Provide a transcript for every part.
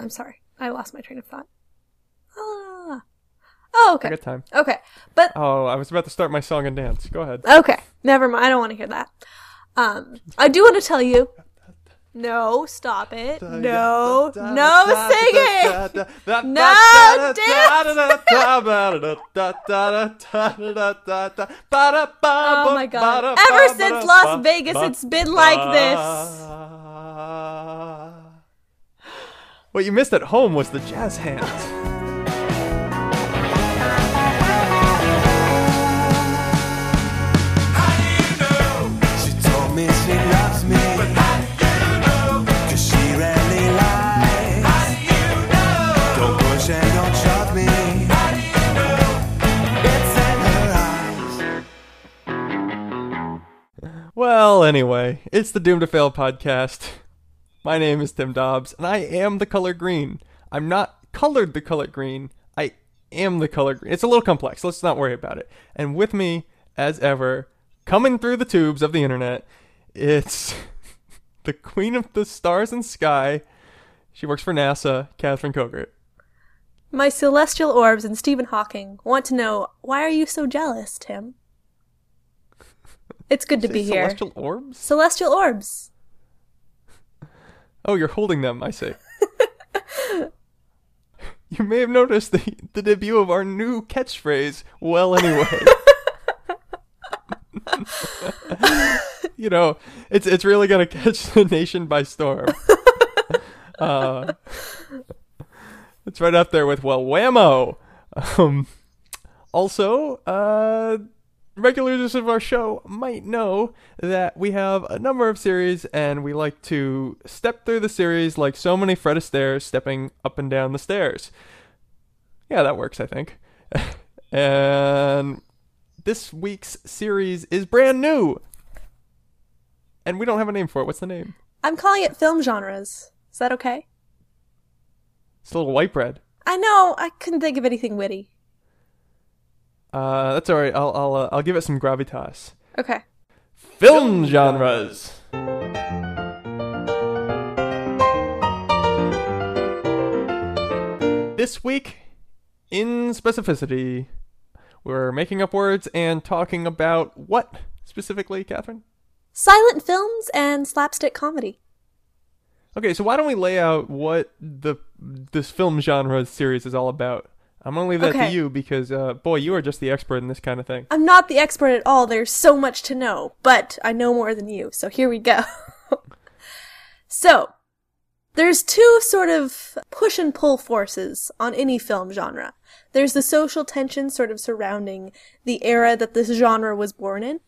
I'm sorry. I lost my train of thought. Ah. Oh, I okay. got time. Okay. But Oh, I was about to start my song and dance. Go ahead. Okay, never mind. I don't want to hear that. Um, I do want to tell you. No, stop it. No, no singing. No Oh my God. Ever since Las Vegas, it's been like this. What you missed at home was the jazz hands. She told me she loves me. Cause she rarely lies. Don't push and don't shove me. It's in her eyes. Well, anyway, it's the Doomed to Fail podcast. My name is Tim Dobbs, and I am the color green. I'm not colored the color green. I am the color green. It's a little complex. Let's not worry about it. And with me, as ever, coming through the tubes of the internet, it's the queen of the stars and sky. She works for NASA, Catherine Kogert. My celestial orbs and Stephen Hawking want to know why are you so jealous, Tim? It's good to be here. Celestial orbs? Celestial orbs. Oh, you're holding them, I see. you may have noticed the, the debut of our new catchphrase, well, anyway. you know, it's it's really gonna catch the nation by storm. uh, it's right up there with well, whammo. Um, also, uh, regulars of our show might know that we have a number of series and we like to step through the series like so many Fred Astaire stepping up and down the stairs. Yeah, that works, I think. and this week's series is brand new. And we don't have a name for it. What's the name? I'm calling it film genres. Is that okay? It's a little white bread. I know. I couldn't think of anything witty. Uh, that's alright. I'll I'll uh, I'll give it some gravitas. Okay. Film genres. This week, in specificity, we're making up words and talking about what specifically, Catherine? Silent films and slapstick comedy. Okay, so why don't we lay out what the this film genre series is all about? I'm gonna leave that Okay. to you because, uh, boy, you are just the expert in this kind of thing. I'm not the expert at all. There's so much to know, but I know more than you. So here we go. so, there's two sort of push and pull forces on any film genre. There's the social tension sort of surrounding the era that this genre was born in.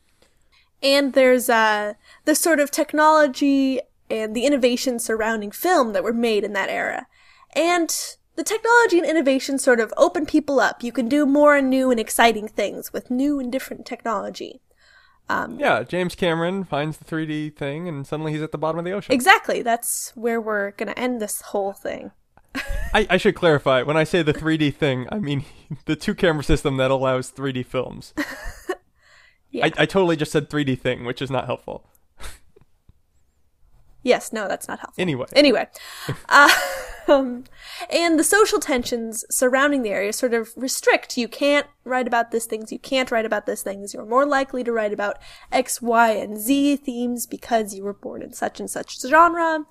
And there's uh, the sort of technology and the innovation surrounding film that were made in that era. And the technology and innovation sort of open people up. You can do more and new and exciting things with new and different technology. Yeah, James Cameron finds the 3D thing, and suddenly he's at the bottom of the ocean. Exactly. That's where we're going to end this whole thing. I, I should clarify. When I say the 3D thing, I mean the two camera system that allows 3D films. Yeah. I, I totally just said 3D thing, which is not helpful. Yes, no, that's not helpful. Anyway, Anyway, uh, um, and the social tensions surrounding the area sort of restrict. You can't write about this things. You can't write about this things. You're more likely to write about X, Y, and Z themes because you were born in such and such genre.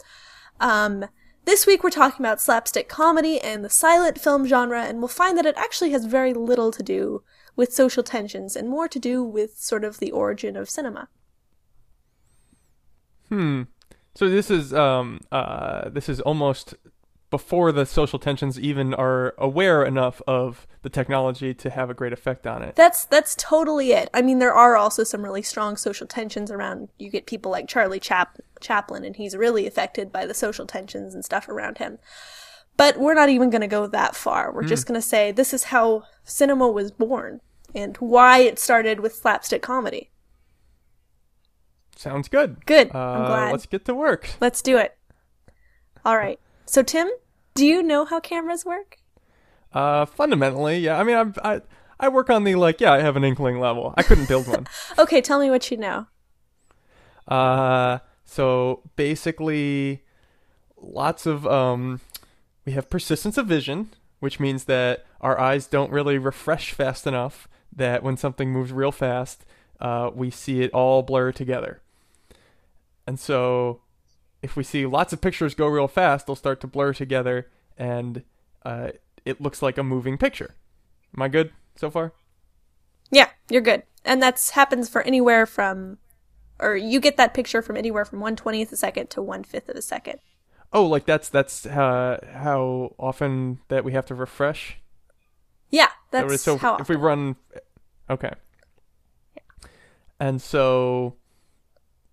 Um, this week we're talking about slapstick comedy and the silent film genre, and we'll find that it actually has very little to do with social tensions and more to do with sort of the origin of cinema. Hmm. So this is um uh this is almost before the social tensions even are aware enough of the technology to have a great effect on it. That's that's totally it. I mean, there are also some really strong social tensions around. You get people like Charlie Chap- Chaplin, and he's really affected by the social tensions and stuff around him. But we're not even going to go that far. We're just going to say this is how cinema was born and why it started with slapstick comedy. Sounds good. Good. Uh, I'm glad. Let's get to work. Let's do it. All right. So, Tim, do you know how cameras work? Uh, fundamentally, yeah. I mean, I'm, I I work on the like, yeah, I have an inkling level. I couldn't build one. Okay, tell me what you know. Uh, so basically, lots of um, we have persistence of vision, which means that our eyes don't really refresh fast enough that when something moves real fast, uh, we see it all blur together. And so, if we see lots of pictures go real fast, they'll start to blur together, and uh, it looks like a moving picture. Am I good so far? Yeah, you're good. And that's happens for anywhere from, or you get that picture from anywhere from one twentieth a second to one fifth of a second. Oh, like that's that's uh, how often that we have to refresh. Yeah, that's so how. if we run, okay. And so,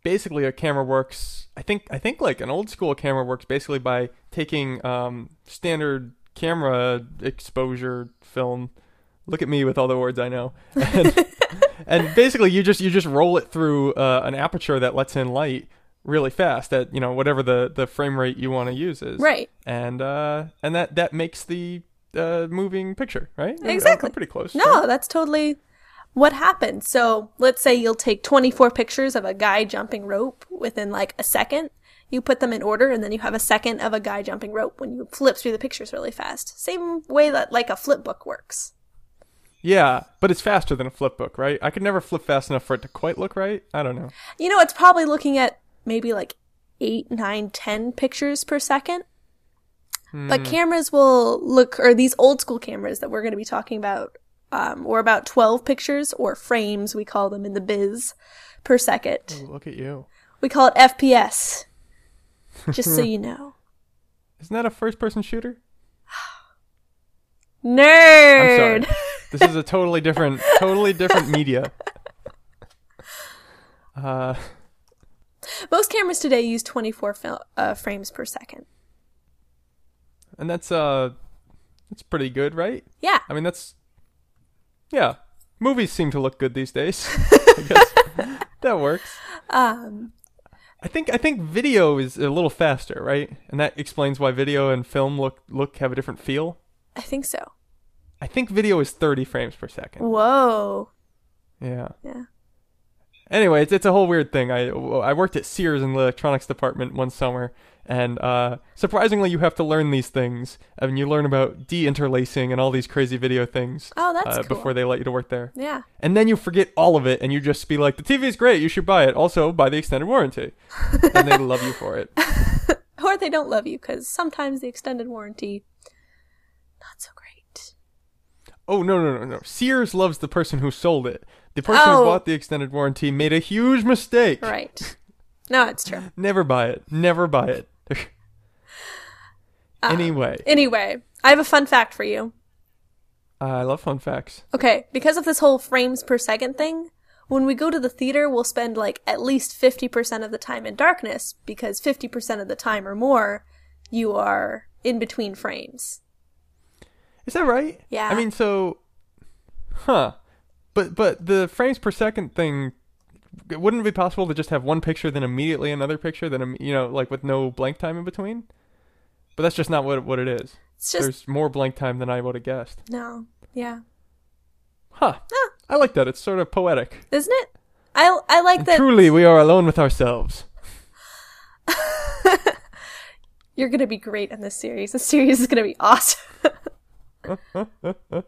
basically, a camera works. I think I think like an old school camera works basically by taking um, standard camera exposure film. Look at me with all the words I know. And, and basically, you just you just roll it through uh, an aperture that lets in light really fast at you know whatever the the frame rate you want to use is right. and uh and that that makes the uh moving picture right Exactly. I'm pretty close No, that's totally what happened. So let's say you'll take 24 pictures of a guy jumping rope within like a second. You put them in order, and then you have a second of a guy jumping rope when you flip through the pictures really fast. Same way that like a flip book works. yeah but it's faster than a flip book right i could never flip fast enough for it to quite look right i don't know You know, it's probably looking at maybe like eight, nine, ten pictures per second. But hmm. cameras will look, or these old school cameras that we're going to be talking about, um, or about 12 pictures, or frames, we call them in the biz, per second. Look at you We call it FPS. Just so you know. isn't that a first person shooter i'm Nerd! sorry this is a totally different totally different media uh Most cameras today use 24 fil- uh, frames per second. and that's uh that's pretty good right Yeah. i mean that's yeah movies seem to look good these days i guess that works Um, I think I think video is a little faster, right? And that explains why video and film look look have a different feel. I think so. I think video is 30 frames per second. Whoa. Yeah. Yeah. Anyway, it's, it's a whole weird thing. I I worked at Sears in the electronics department one summer, and uh, surprisingly, you have to learn these things. I mean, you learn about de-interlacing and all these crazy video things Oh, that's uh, cool. before they let you to work there. Yeah. And then you forget all of it, and you just be like, "The TV is great. You should buy it. Also, buy the extended warranty." and they love you for it. Or they don't love you because sometimes the extended warranty, not so great. Oh no no no no! Sears loves the person who sold it. The person Oh. who bought the extended warranty made a huge mistake. Right. No, it's true. Never buy it. Never buy it. Uh, anyway, Anyway, I have a fun fact for you. I love fun facts. Okay, because of this whole frames per second thing, when we go to the theater, we'll spend like at least 50% of the time in darkness because 50% of the time or more you are in between frames. Is that right? Yeah. I mean, so, huh? But but the frames per second thing, wouldn't it be possible to just have one picture, then immediately another picture, then im- you know, like with no blank time in between? But that's just not what what it is. It's just There's more blank time than I would have guessed. no. Yeah. Huh? Ah. I like that. It's sort of poetic. Isn't it? I I like that Truly, we are alone with ourselves. you're going to be great in this series. This series is going to be awesome.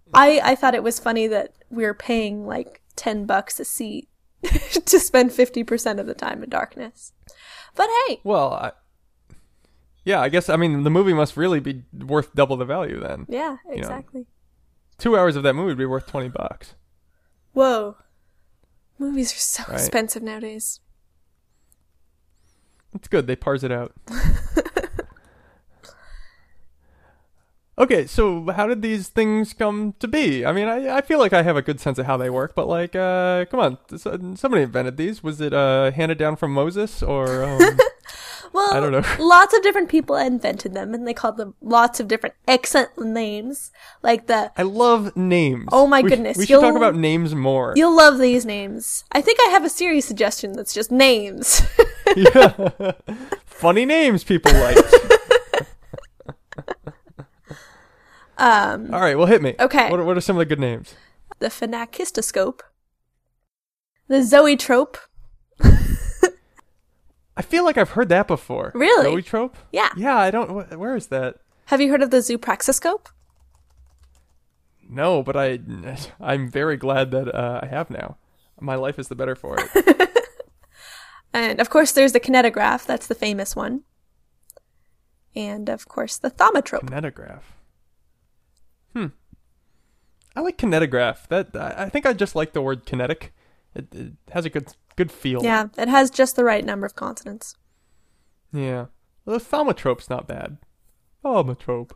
I I thought it was funny that we are paying like 10 bucks a seat to spend 50% of the time in darkness. But hey, Well, I, yeah, I guess I mean the movie must really be worth double the value then. yeah, know. exactly. Two hours of that movie would be worth twenty bucks. Whoa. Movies are so Right. expensive nowadays. It's good they parse it out. okay, so how did these things come to be? I mean, I, I feel like I have a good sense of how they work, but like, uh, come on, somebody invented these. Was it uh, handed down from Moses or? Um, Well, I don't know. lots of different people invented them, and they called them lots of different excellent names. Like the I love names. Oh my We sh- goodness, we should talk about names more. you'll love these names. I think I have a series suggestion that's just names. yeah. Funny names people like. Um, All right, well, hit me. Okay. What are, what are some of the good names? the phenakistoscope, the zoetrope. I feel like I've heard that before. Really? Zoetrope? Yeah, Yeah, I don't. wh- Where is that? Have you heard of the Zoopraxiscope? No, but I I'm very glad that uh, I have now. My life is the better for it. And of course, there's the kinetograph. That's the famous one. And of course, the thaumatrope. Kinetograph. I like kinetograph. That I I think I just like the word kinetic. It, it has a good good feel. Yeah, it has just the right number of consonants. Yeah. The thaumatrope's not bad. Thaumatrope.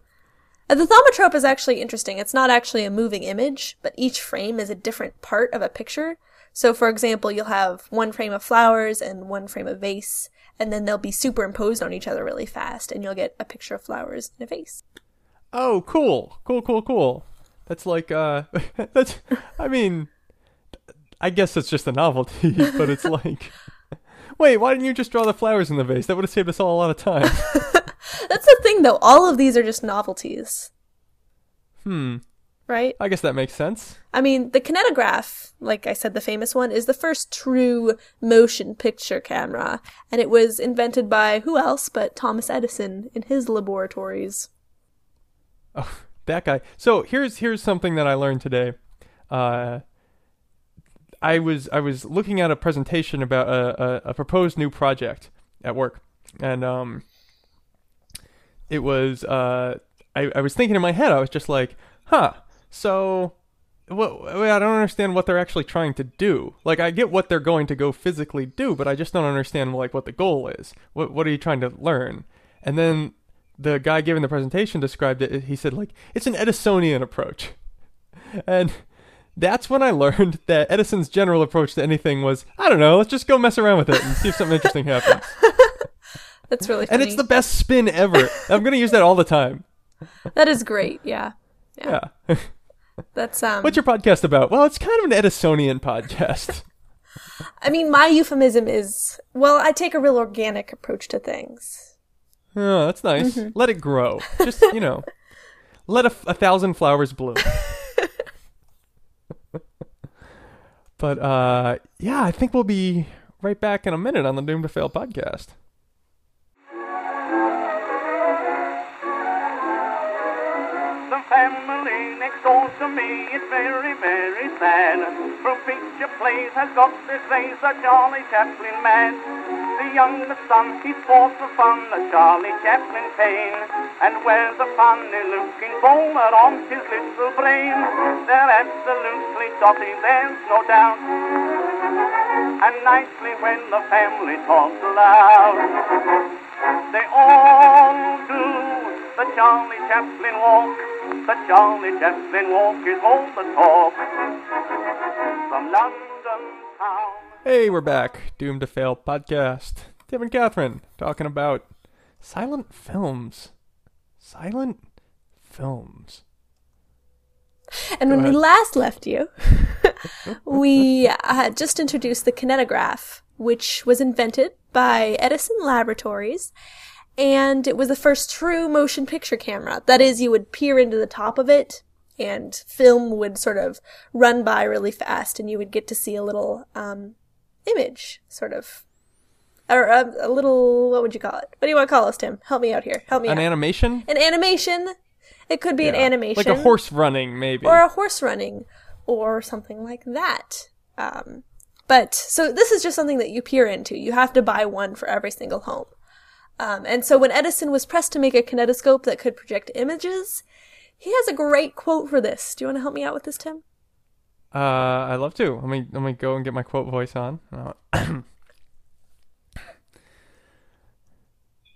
Uh, The thaumatrope is actually interesting. It's not actually a moving image, but each frame is a different part of a picture. So, for example, you'll have one frame of flowers and one frame of vase, and then they'll be superimposed on each other really fast, and you'll get a picture of flowers in a vase. Oh, cool. Cool, cool, cool. That's like uh that's I mean I guess it's just a novelty, but it's like Wait, why didn't you just draw the flowers in the vase? That would have saved us all a lot of time. That's the thing, though. All of these are just novelties, hmm. right? I guess that makes sense. I mean, the kinetograph, like I said, the famous one, is the first true motion picture camera, and it was invented by who else but Thomas Edison in his laboratories. Oh, that guy. So here's here's something that I learned today. Uh, I was I was looking at a presentation about a, a, a proposed new project at work, and um, it was uh, I I was thinking in my head I was just like, huh. So, what? I don't understand what they're actually trying to do. Like I get what they're going to go physically do, but I just don't understand like what the goal is. What what are you trying to learn? And then the guy giving the presentation described it. He said like it's an Edisonian approach, and that's when I learned that Edison's general approach to anything was I don't know, let's just go mess around with it and see if something interesting happens. That's really funny. And it's the best spin ever. I'm gonna use that all the time. that is great. Yeah, Yeah. that's um. What's your podcast about? Well, it's kind of an Edisonian podcast. I mean, my euphemism is well, I take a real organic approach to things. Oh, that's nice. Mm-hmm. Let it grow. Just you know, let a, a thousand flowers bloom. but uh, yeah, I think we'll be right back in a minute on the Doomed to Fail podcast. The family next door to me is very, very sad. From picture plays has got this face a Charlie Chaplin man. The youngest son, he sports for fun, Charlie Chaplin pain. And wears a funny looking bowler on his little brain. They're absolutely dotty, there's no doubt. And nicely when the family talks aloud. They all do the Charlie Chaplin walk. The Charlie Chaplin walk is all the talk. From London. Hey, we're back. Doomed to Fail podcast. Tim and Catherine talking about silent films. Silent films. And when we last left you, we uh, just introduced the kinetograph, which was invented by Edison Laboratories, and it was the first true motion picture camera. That is, you would peer into the top of it, and film would sort of run by really fast, and you would get to see a little um, image, sort of. Or a, a little, what would you call it? What do you want to call us, Tim? Help me out here. Help me An out. animation? an animation. It could be an Yeah. animation Like a horse running, maybe. or a horse running or something like that. Um, but so this is just something that you peer into. You have to buy one for every single home. Um, and so when Edison was pressed to make a kinetoscope that could project images, he has a great quote for this. Do you want to help me out with this, Tim? Uh, I love to. Let me let me go and get my quote voice on.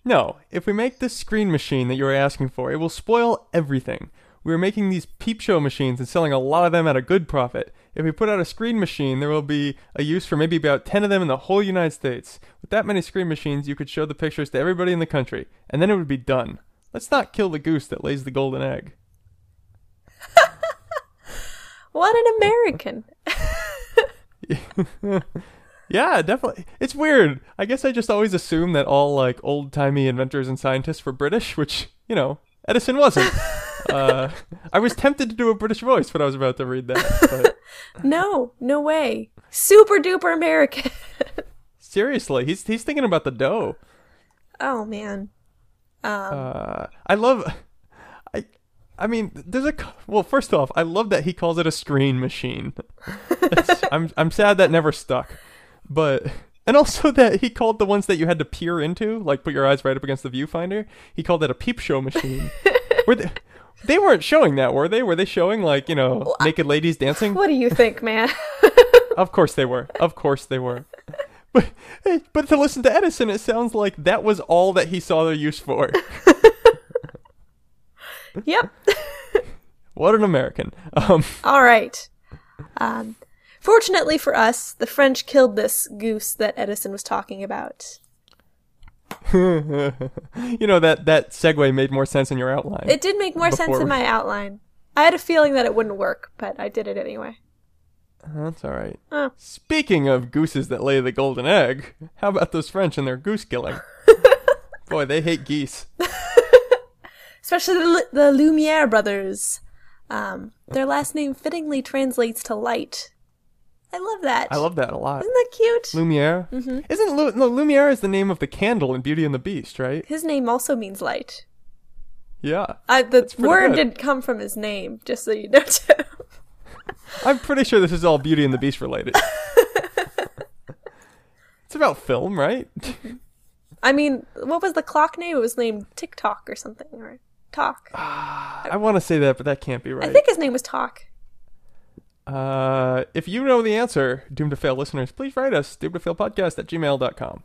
No, if we make this screen machine that you are asking for, it will spoil everything. We are making these peep show machines and selling a lot of them at a good profit. If we put out a screen machine, there will be a use for maybe about 10 of them in the whole United States. With that many screen machines, you could show the pictures to everybody in the country, and then it would be done. Let's not kill the goose that lays the golden egg. What an American! Yeah, definitely. It's weird. I guess I just always assume that all like old timey inventors and scientists were British, which you know Edison wasn't. uh, I was tempted to do a British voice when I was about to read that, but no, no way. Super duper American. seriously, he's he's thinking about the dough. oh man. Um, Uh, I love. I mean, there's a well. First off, I love that he calls it a screen machine. I'm I'm sad that never stuck, but and also that he called the ones that you had to peer into, like put your eyes right up against the viewfinder. He called that a peep show machine. were they, they weren't showing that, were they? Were they showing like you know naked ladies dancing? What do you think, man? Of course they were. Of course they were. But but to listen to Edison, it sounds like that was all that he saw their use for. Yep. What an American. Um, All right. Um, fortunately for us, the French killed this goose that Edison was talking about. you know that that segue made more sense in your outline. It did make more sense in my outline. I had a feeling that it wouldn't work, but I did it anyway. That's all right. Oh. Speaking of gooses that lay the golden egg, how about those French and their goose killing? Boy, they hate geese. Especially the, the Lumiere brothers. Um, their last name fittingly translates to light. I love that. I love that a lot. Isn't that cute? Lumiere. Mm-hmm. Isn't Lu- no, Lumiere is the name of the candle in Beauty and the Beast, right? His name also means light. Yeah. I, the word good. didn't come from his name, just so you know. Too. I'm pretty sure this is all Beauty and the Beast related. it's about film, right? I mean, what was the clock name? It was named TikTok or something, or Talk. I want to say that, but that can't be right. I think his name was Talk. Uh, if you know the answer, Doomed to Fail listeners, please write us, doomed to fail podcast at gmail.com.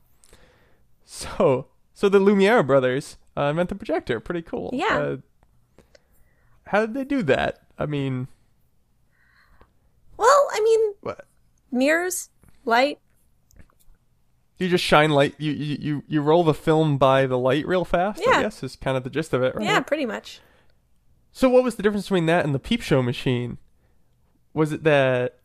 So, so the Lumiere brothers uh, invented the projector. Pretty cool. Yeah. Uh, how did they do that? I mean, Well, I mean, what? mirrors, light. You just shine light. You, you you you roll the film by the light real fast. Yeah. I guess is kind of the gist of it, right? Yeah, pretty much. So what was the difference between that and the peep show machine? Was it that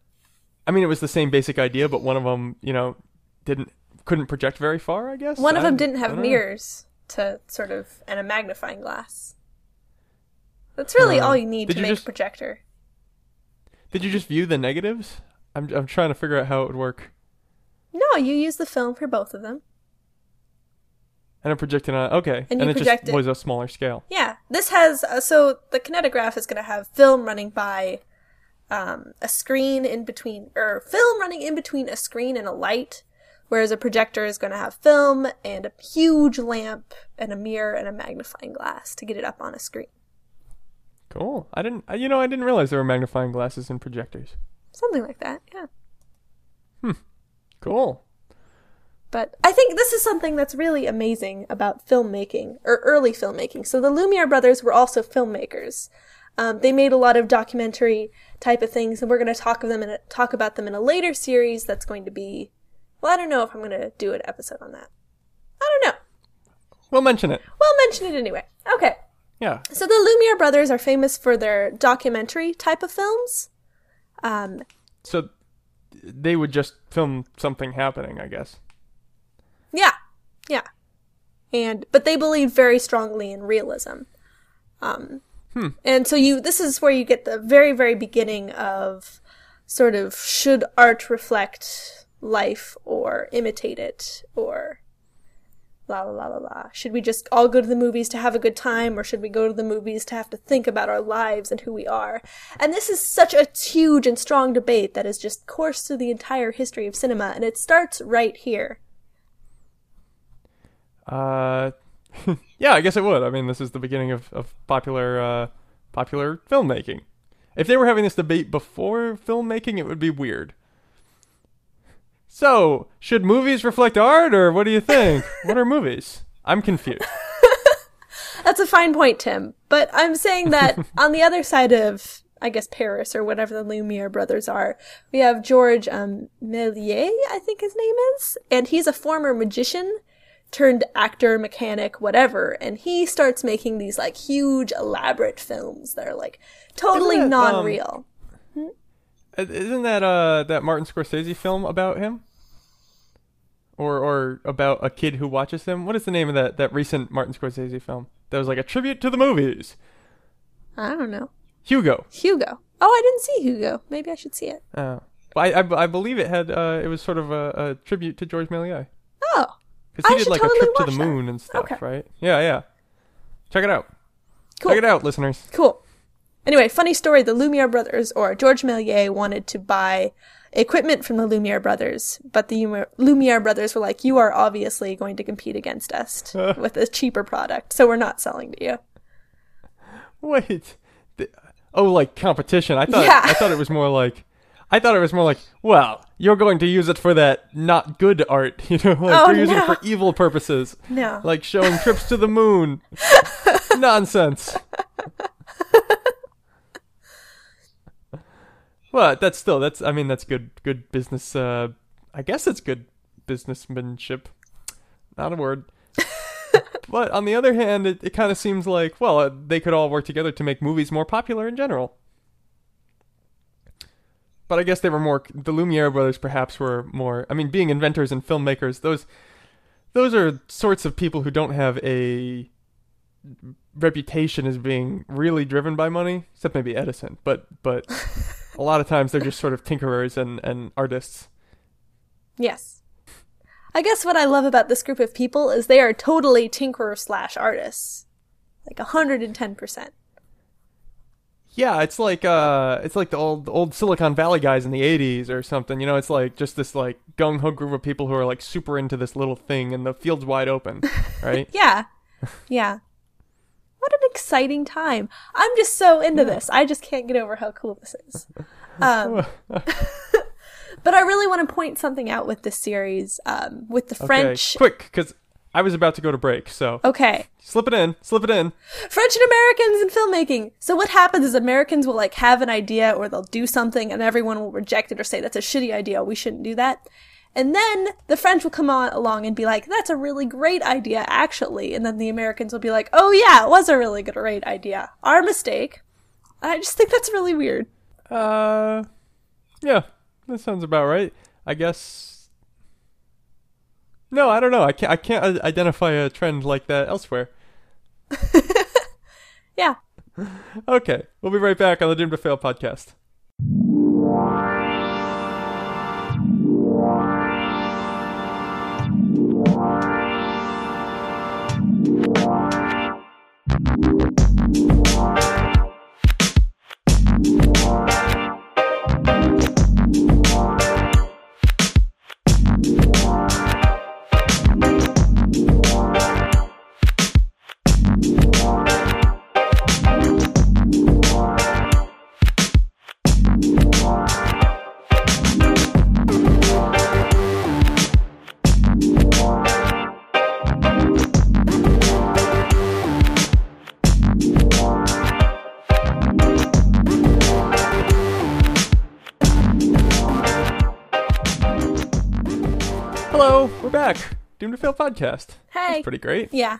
I mean it was the same basic idea but one of them, you know, didn't couldn't project very far, I guess. One of I- them didn't have know. mirrors to sort of and a magnifying glass. That's really Uh, all you need to you make just- a projector. Did you just view the negatives? I'm I'm trying to figure out how it would work. No, you use the film for both of them. And it projected on okay. And you it project just it. was a smaller scale. Yeah, this has uh, so the kinetograph is going to have film running by um, a screen in between, or film running in between a screen and a light, whereas a projector is going to have film and a huge lamp and a mirror and a magnifying glass to get it up on a screen. Cool. I didn't you know, I didn't realize there were magnifying glasses in projectors. Something like that, yeah. Cool. But I think this is something that's really amazing about filmmaking, or early filmmaking. So the Lumiere brothers were also filmmakers. Um, they made a lot of documentary type of things, and we're going to talk of them and talk about them in a later series. That's going to be, well, I don't know if I'm going to do an episode on that. I don't know. We'll mention it. We'll mention it anyway. Okay. Yeah. So the Lumiere brothers are famous for their documentary type of films. Um, So they would just film something happening, I guess. Yeah, yeah, and but they believed very strongly in realism. Um, and so you, this is where you get the very, very beginning of sort of should art reflect life or imitate it or la la la la la. Should we just all go to the movies to have a good time or should we go to the movies to have to think about our lives and who we are? And this is such a huge and strong debate that has just coursed through the entire history of cinema and it starts right here. Uh, yeah, I guess it would. I mean, this is the beginning of, of popular uh, popular filmmaking. If they were having this debate before filmmaking, it would be weird. So, should movies reflect art, or what do you think? what are movies? I'm confused. That's a fine point, Tim. But I'm saying that on the other side of, I guess, Paris or whatever the Lumiere brothers are, we have George um, Méliès, I think his name is, and he's a former magician turned actor, mechanic, whatever, and he starts making these like huge, elaborate films that are like totally um, non-real. Uh, Isn't that uh that Martin Scorsese film about him? Or or about a kid who watches him? What is the name of that that recent Martin Scorsese film? That was like a tribute to the movies. I don't know. Hugo. Hugo. Oh, I didn't see Hugo. Maybe I should see it. Oh. I, I, I believe it had uh it was sort of a, a tribute to George Méliès Oh, because he I did like totally a trip to the that. moon and stuff, Okay. right? Yeah, yeah. Check it out. cool. Check it out, listeners. Cool. Anyway, funny story the Lumiere brothers, or George Méliès, wanted to buy equipment from the Lumiere brothers, but the Lumiere- brothers were like, You are obviously going to compete against us with a cheaper product, so we're not selling to you. Wait. Oh, like competition. I thought Yeah. I thought it was more like I thought it was more like, well, you're going to use it for that not good art, you know, like Oh, you're using it for evil purposes. No. Like showing trips to the moon. Nonsense. Well, that's still that's I mean that's good good business uh I guess it's good businessmanship. Not a word. but on the other hand, it, it kind of seems like, well, uh, they could all work together to make movies more popular in general. But I guess they were more the Lumiere brothers perhaps were more I mean being inventors and filmmakers those those are sorts of people who don't have a reputation as being really driven by money except maybe Edison but but a lot of times they're just sort of tinkerers and and artists Yes. I guess what I love about this group of people is they are totally tinkerer slash artists. Like 110%. Yeah, it's like uh, it's like the old old Silicon Valley guys in the '80s or something. You know, it's like just this like gung ho group of people who are like super into this little thing, and the field's wide open, right? Yeah. Yeah. What an exciting time. I'm just so into this. I just can't get over how cool this is. Um, but I really want to point something out with this series, um, with the French. Okay, quick, because I was about to go to break, so Okay. slip it in, slip it in. French and Americans in filmmaking. So what happens is Americans will like have an idea or they'll do something and everyone will reject it or say that's a shitty idea. We shouldn't do that. And then the French will come on along and be like, that's a really great idea, actually. And then the Americans will be like, oh yeah, it was a really good, great idea. Our mistake. I just think that's really weird. Uh, yeah, that sounds about right. I guess. No, I don't know. I can't. I can't uh, identify a trend like that elsewhere. Yeah. Okay, we'll be right back on the Doomed to Fail podcast. Thank you. Podcast. Hey. That's pretty great. Yeah.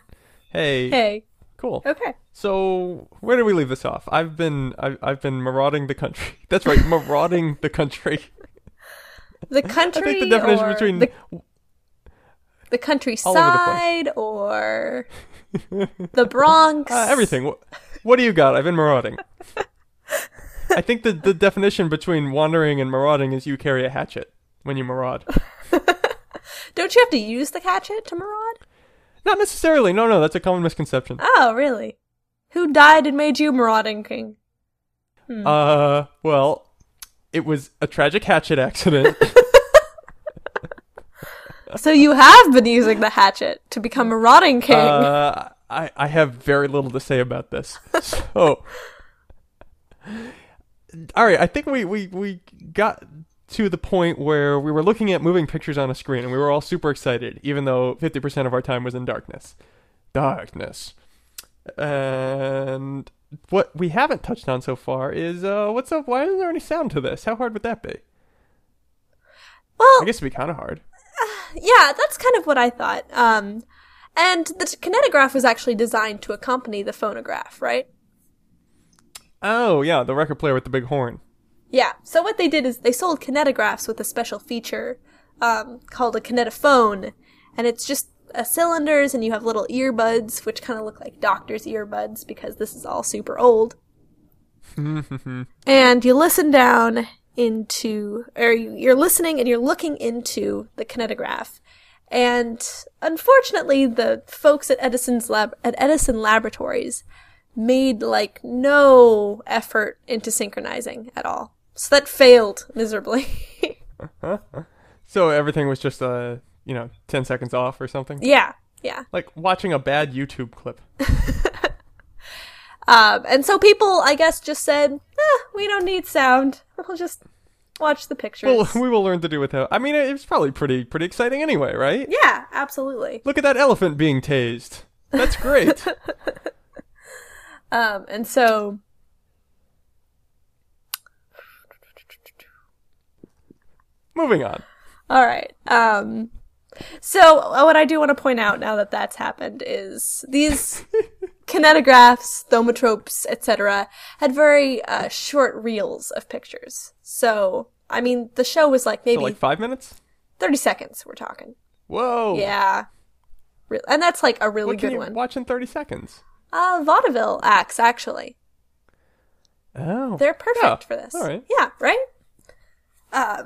Hey. Hey. Cool. Okay. So where did we leave this off? I've been I've, I've been marauding the country. That's right, marauding the country. The country. I think the definition between the, the countryside or the Bronx. uh, everything. What, what do you got? I've been marauding. I think the the definition between wandering and marauding is you carry a hatchet when you maraud. Don't you have to use the hatchet to maraud? Not necessarily. No, no, that's a common misconception. Oh, really? Who died and made you marauding king? Uh, well, it was a tragic hatchet accident. So you have been using the hatchet to become marauding king. Uh, I, I have very little to say about this. So, all right, I think we, we, we got to the point where we were looking at moving pictures on a screen and we were all super excited, even though 50% of our time was in darkness. Darkness. And what we haven't touched on so far is uh, what's up? Why isn't there any sound to this? How hard would that be? well, I guess it'd be kind of hard. yeah, that's kind of what I thought. Um, and the kinetograph was actually designed to accompany the phonograph, right? Oh, yeah, the record player with the big horn. Yeah. So what they did is they sold kinetographs with a special feature um, called a kinetophone, and it's just uh, cylinders, and you have little earbuds, which kind of look like doctor's earbuds because this is all super old. and you listen down into, or you- you're listening and you're looking into the kinetograph. And unfortunately, the folks at Edison's lab at Edison Laboratories made like no effort into synchronizing at all. So that failed miserably. So everything was just uh, you know, ten seconds off or something. yeah, yeah. Like watching a bad YouTube clip. Um, and so people, I guess, just said, eh, we don't need sound. We'll just watch the pictures. Well, we will learn to do without. I mean, it's probably pretty pretty exciting anyway, right? yeah, absolutely. Look at that elephant being tased. That's great. Um, and so Moving on. All right. Um, so uh, what I do want to point out now that that's happened is these kinetographs, thaumatropes, etc., had very uh, short reels of pictures. So I mean, the show was like maybe So like five minutes. thirty seconds. We're talking. Whoa. Yeah. And that's like a really good you one. watch in thirty seconds? Uh, vaudeville acts actually. Oh. They're perfect Yeah. for this. All right. Yeah. Right.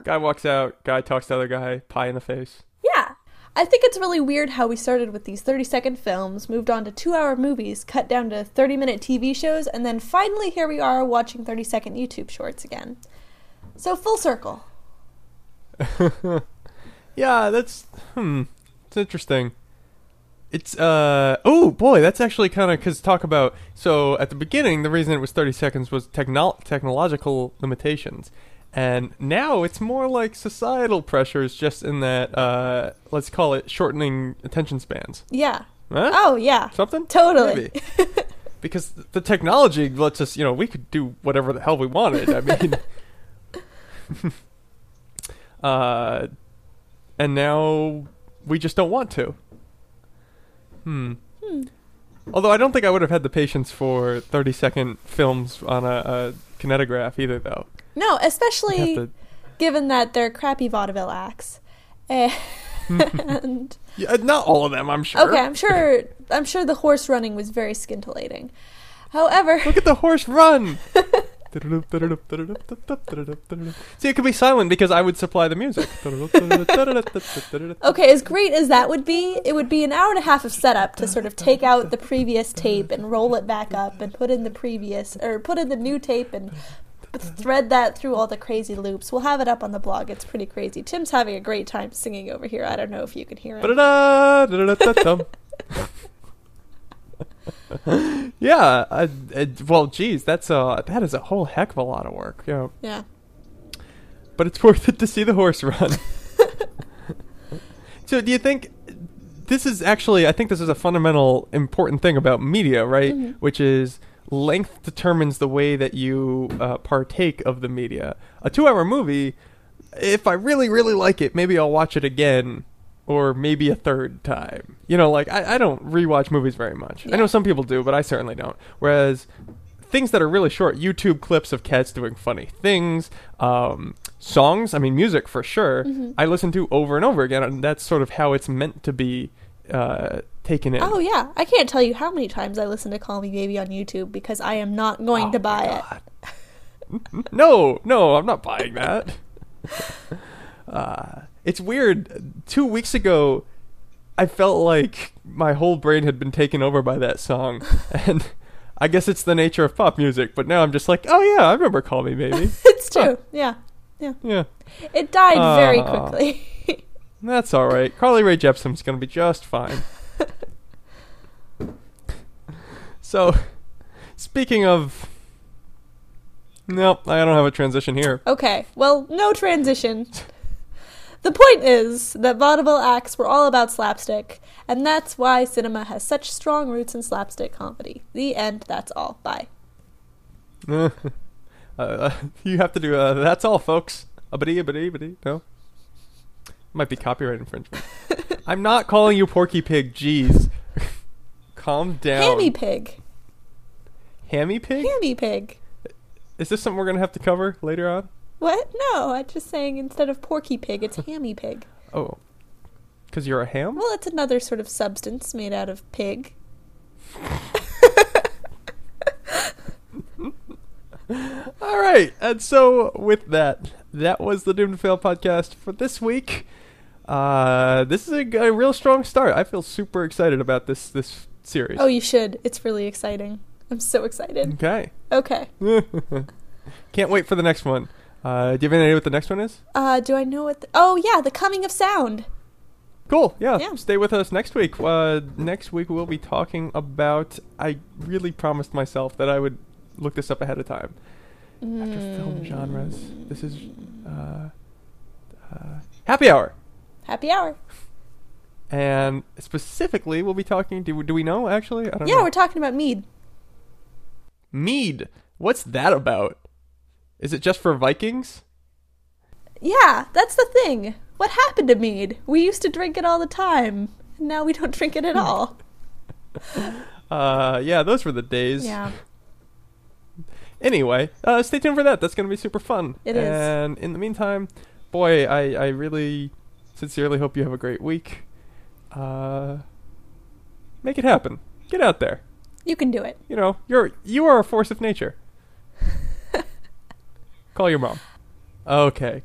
Guy walks out. Guy talks to other guy. Pie in the face. Yeah. I think it's really weird how we started with these 30 second films, moved on to two hour movies, cut down to 30 minute TV shows, and then finally here we are watching 30 second YouTube shorts again. So full circle. Yeah, that's hmm. It's interesting. It's uh oh boy, that's actually kind of because talk about so at the beginning the reason it was thirty seconds was techno- technological limitations, and now it's more like societal pressures, just in that uh let's call it shortening attention spans. Yeah. Huh? Oh, yeah. Something Totally. Because the technology lets us, you know, we could do whatever the hell we wanted. I mean, uh, and now we just don't want to. Hmm. Although I don't think I would have had the patience for thirty second films on a, a kinetograph either, though. No, especially to- given that they're crappy vaudeville acts. And yeah, not all of them, I'm sure. okay, I'm sure I'm sure the horse running was very scintillating. However, Look at the horse run. See, it could be silent because I would supply the music. Okay, as great as that would be, it would be an hour and a half of setup to sort of take out the previous tape and roll it back up and put in the previous or put in the new tape and thread that through all the crazy loops. We'll have it up on the blog. It's pretty crazy. Tim's having a great time singing over here. I don't know if you can hear him. yeah, I, I, well, geez, that's a that is a whole heck of a lot of work. Yeah, Yeah. but it's worth it to see the horse run. so, do you think this is actually? I think this is a fundamental important thing about media, right? Mm-hmm. Which is length determines the way that you uh, partake of the media. A two-hour movie, if I really, really like it, maybe I'll watch it again. Or maybe a third time. You know, like I, I don't rewatch movies very much. I know some people do, but I certainly don't. Whereas things that are really short youtube clips of cats doing funny things um, songs i mean music for sure i listen to over and over again and that's sort of how it's meant to be uh, taken in Oh yeah, I can't tell you how many times I listen to "Call Me Maybe" on YouTube because I am not going to Oh, buy it. No no i'm not buying that uh, it's weird two weeks ago i felt like my whole brain had been taken over by that song and i guess it's the nature of pop music but now i'm just like oh yeah i remember call me maybe It's true. Yeah, yeah. yeah It died very Ah. quickly. That's all right. Carly Rae Jepsen's gonna be just fine. so, speaking of, nope, I don't have a transition here. Okay, well, no transition. The point is that vaudeville acts were all about slapstick, and that's why cinema has such strong roots in slapstick comedy. The end, that's all. Bye. uh, you have to do. Uh, that's all, folks. A Abadi, abadi, abadi. No, might be copyright infringement. I'm not calling you Porky Pig. Jeez, calm down. Hammy pig. Hammy pig. Hammy pig. Is this something we're gonna have to cover later on? What? No, I'm just saying instead of porky pig, it's hammy pig. Oh, because you're a ham. Well, it's another sort of substance made out of pig. All right, and so with that, that was the Doomed to Fail podcast for this week. Uh, this is a real strong start. I feel super excited about this this series. Oh, you should. It's really exciting. I'm so excited. Okay. Okay. Can't wait for the next one. Uh, do you have any idea what the next one is? Uh, do I know what? The- oh yeah, the coming of sound. Cool. Yeah. Yeah. Stay with us next week. Uh, next week we'll be talking about. I really promised myself that I would look this up ahead of time. After film genres, this is uh, uh, Happy Hour, Happy hour. and specifically we'll be talking. Do, do we know actually? I don't Yeah, know. we're talking about mead. Mead. What's that about? Is it just for Vikings? Yeah, that's the thing. What happened to mead? We used to drink it all the time. and Now we don't drink it at all. Uh, yeah, those were the days. yeah. Anyway, uh, stay tuned for that. That's going to be super fun. It is. And in the meantime, boy, I, I really sincerely hope you have a great week. Uh, make it happen. Get out there. You can do it. You know, you're you are a force of nature. Call your mom. Okay.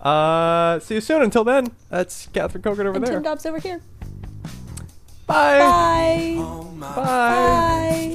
Uh, see you soon. Until then, that's Catherine Kogan over And there. Tim Dobbs over here. Bye. Bye. Oh, my Bye.